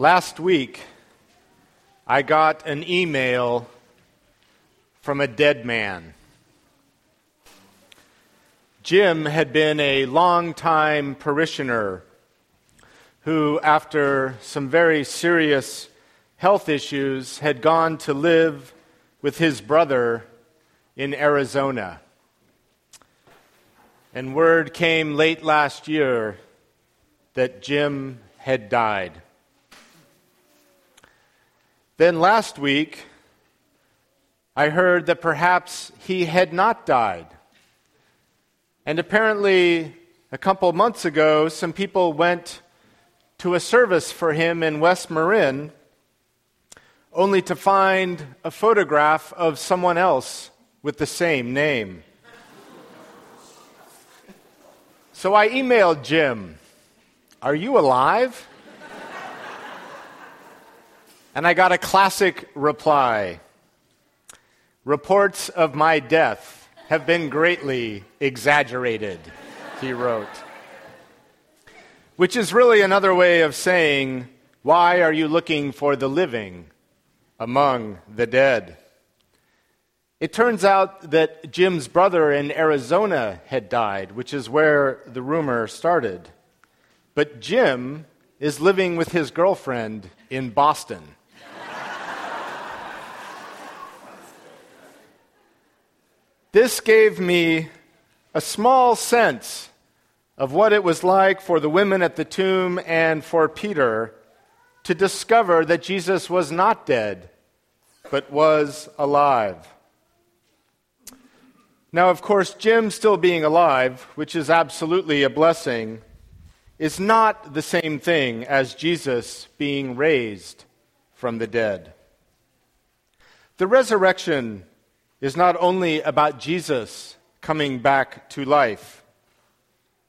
Last week, I got an email from a dead man. Jim had been a long-time parishioner who, after some very serious health issues, had gone to live with his brother in Arizona. And word came late last year that Jim had died. Then last week, I heard that perhaps he had not died. And apparently, a couple months ago, some people went to a service for him in West Marin only to find a photograph of someone else with the same name. So I emailed Jim, Are you alive? And I got a classic reply Reports of my death have been greatly exaggerated, he wrote. Which is really another way of saying, Why are you looking for the living among the dead? It turns out that Jim's brother in Arizona had died, which is where the rumor started. But Jim is living with his girlfriend in Boston. This gave me a small sense of what it was like for the women at the tomb and for Peter to discover that Jesus was not dead, but was alive. Now, of course, Jim still being alive, which is absolutely a blessing, is not the same thing as Jesus being raised from the dead. The resurrection is not only about Jesus coming back to life,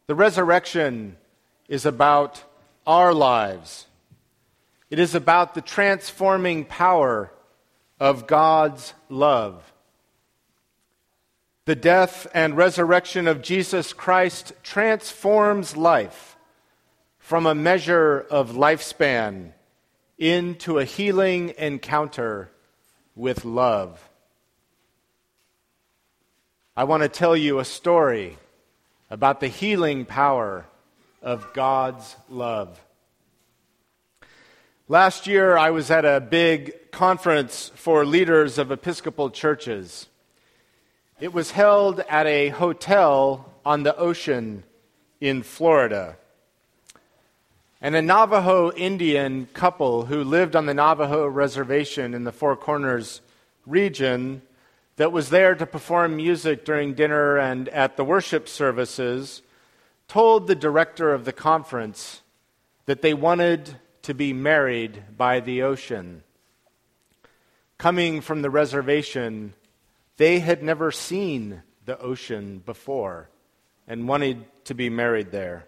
the resurrection is about our lives. It is about the transforming power of God's love. The death and resurrection of Jesus Christ transforms life from a measure of lifespan into a healing encounter with love. I want to tell you a story about the healing power of God's love. Last year, I was at a big conference for leaders of Episcopal churches. It was held at a hotel on the ocean in Florida. And a Navajo Indian couple who lived on the Navajo reservation in the Four Corners region that was there to perform music during dinner and at the worship services told the director of the conference that they wanted to be married by the ocean. Coming from the reservation, they had never seen the ocean before and wanted to be married there.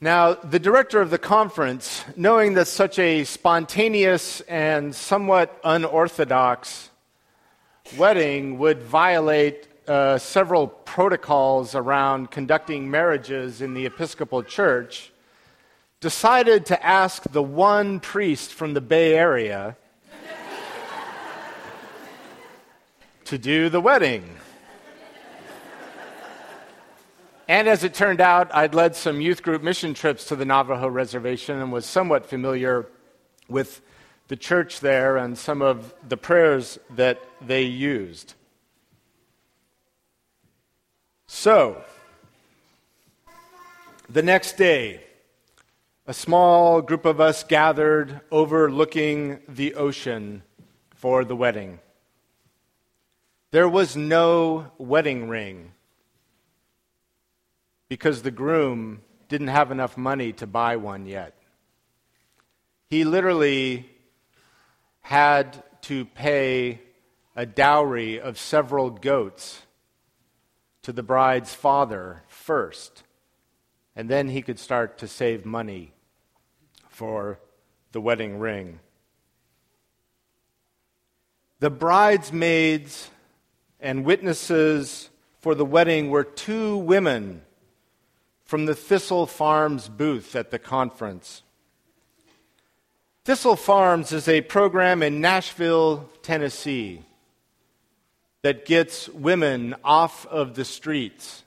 Now, the director of the conference, knowing that such a spontaneous and somewhat unorthodox wedding would violate uh, several protocols around conducting marriages in the Episcopal Church, decided to ask the one priest from the Bay Area to do the wedding. And as it turned out, I'd led some youth group mission trips to the Navajo reservation and was somewhat familiar with the church there and some of the prayers that they used. So, the next day, a small group of us gathered overlooking the ocean for the wedding. There was no wedding ring because the groom didn't have enough money to buy one yet. He literally had to pay a dowry of several goats to the bride's father first, and then he could start to save money for the wedding ring. The bridesmaids and witnesses for the wedding were two women from the Thistle Farms booth at the conference. Thistle Farms is a program in Nashville, Tennessee, that gets women off of the streets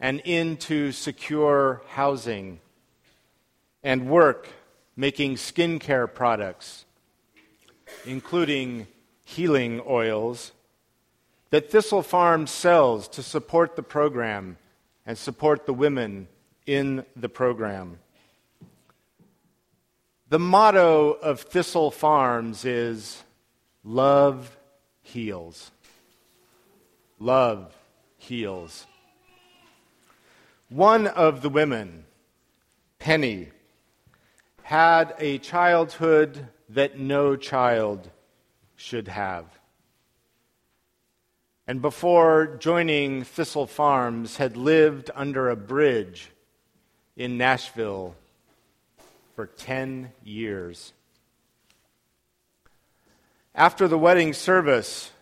and into secure housing and work making skincare products, including healing oils, that Thistle Farms sells to support the program and support the women in the program. The motto of Thistle Farms is Love Heals. Love heals. One of the women, Penny, had a childhood that no child should have. And before joining Thistle Farms, had lived under a bridge in Nashville for 10 years. After the wedding service,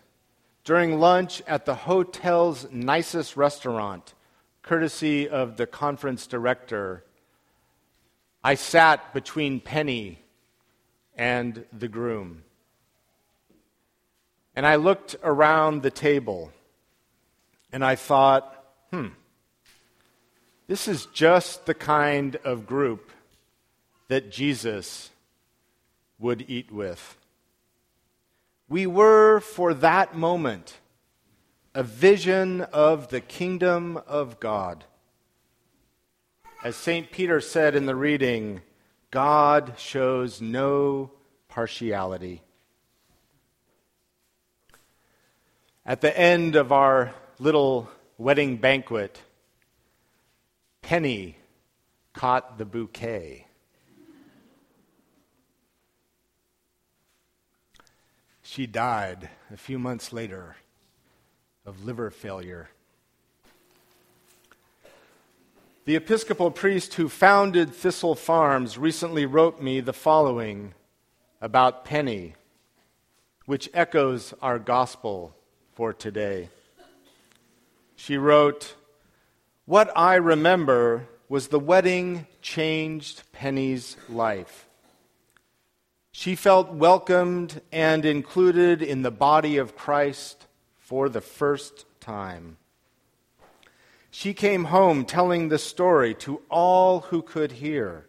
during lunch at the hotel's nicest restaurant, courtesy of the conference director, I sat between Penny and the groom. And I looked around the table and I thought, hmm, this is just the kind of group that Jesus would eat with. We were, for that moment, a vision of the kingdom of God. As St. Peter said in the reading, God shows no partiality. At the end of our little wedding banquet, Penny caught the bouquet. She died a few months later of liver failure. The Episcopal priest who founded Thistle Farms recently wrote me the following about Penny, which echoes our gospel for today. She wrote, What I remember was the wedding changed Penny's life. She felt welcomed and included in the body of Christ for the first time. She came home telling the story to all who could hear.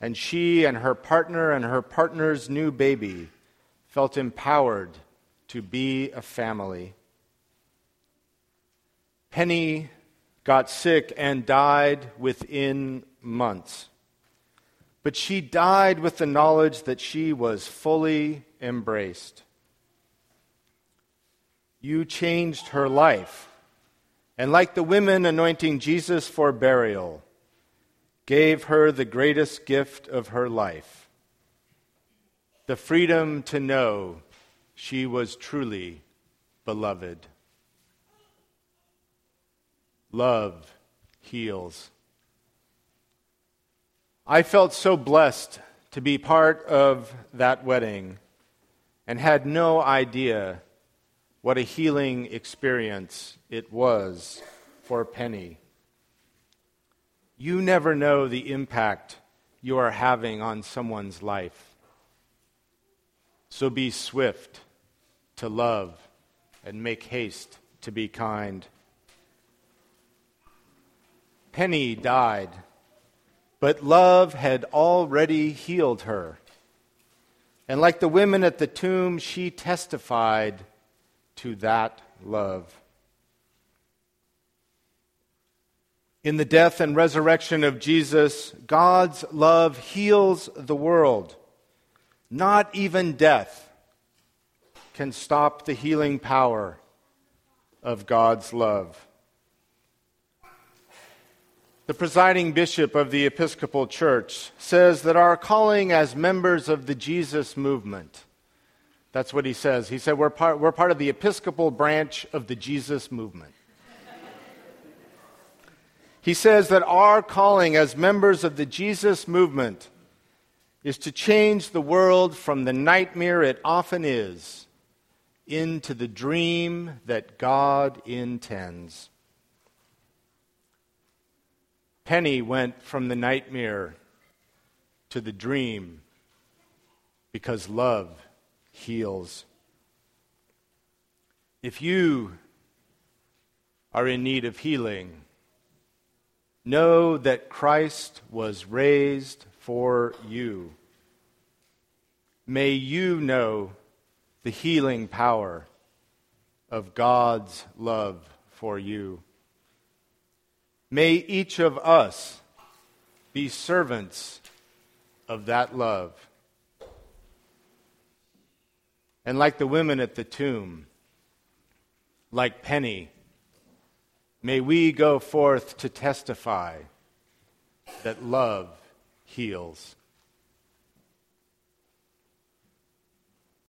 And she and her partner and her partner's new baby felt empowered to be a family. Penny got sick and died within months. But she died with the knowledge that she was fully embraced. You changed her life and like the women anointing Jesus for burial, gave her the greatest gift of her life the freedom to know she was truly beloved. Love heals. I felt so blessed to be part of that wedding and had no idea what a healing experience it was for Penny. You never know the impact you are having on someone's life. So be swift to love and make haste to be kind. Penny died, but love had already healed her. And like the women at the tomb, she testified to that love. In the death and resurrection of Jesus, God's love heals the world. Not even death can stop the healing power of God's love. The presiding bishop of the Episcopal Church says that our calling as members of the Jesus movement that's what he says. He said, We're part, we're part of the Episcopal branch of the Jesus movement. he says that our calling as members of the Jesus movement is to change the world from the nightmare it often is into the dream that God intends. Penny went from the nightmare to the dream because love heals. If you are in need of healing, know that Christ was raised for you. May you know the healing power of God's love for you. May each of us be servants of that love. And like the women at the tomb, like Penny, may we go forth to testify that love heals.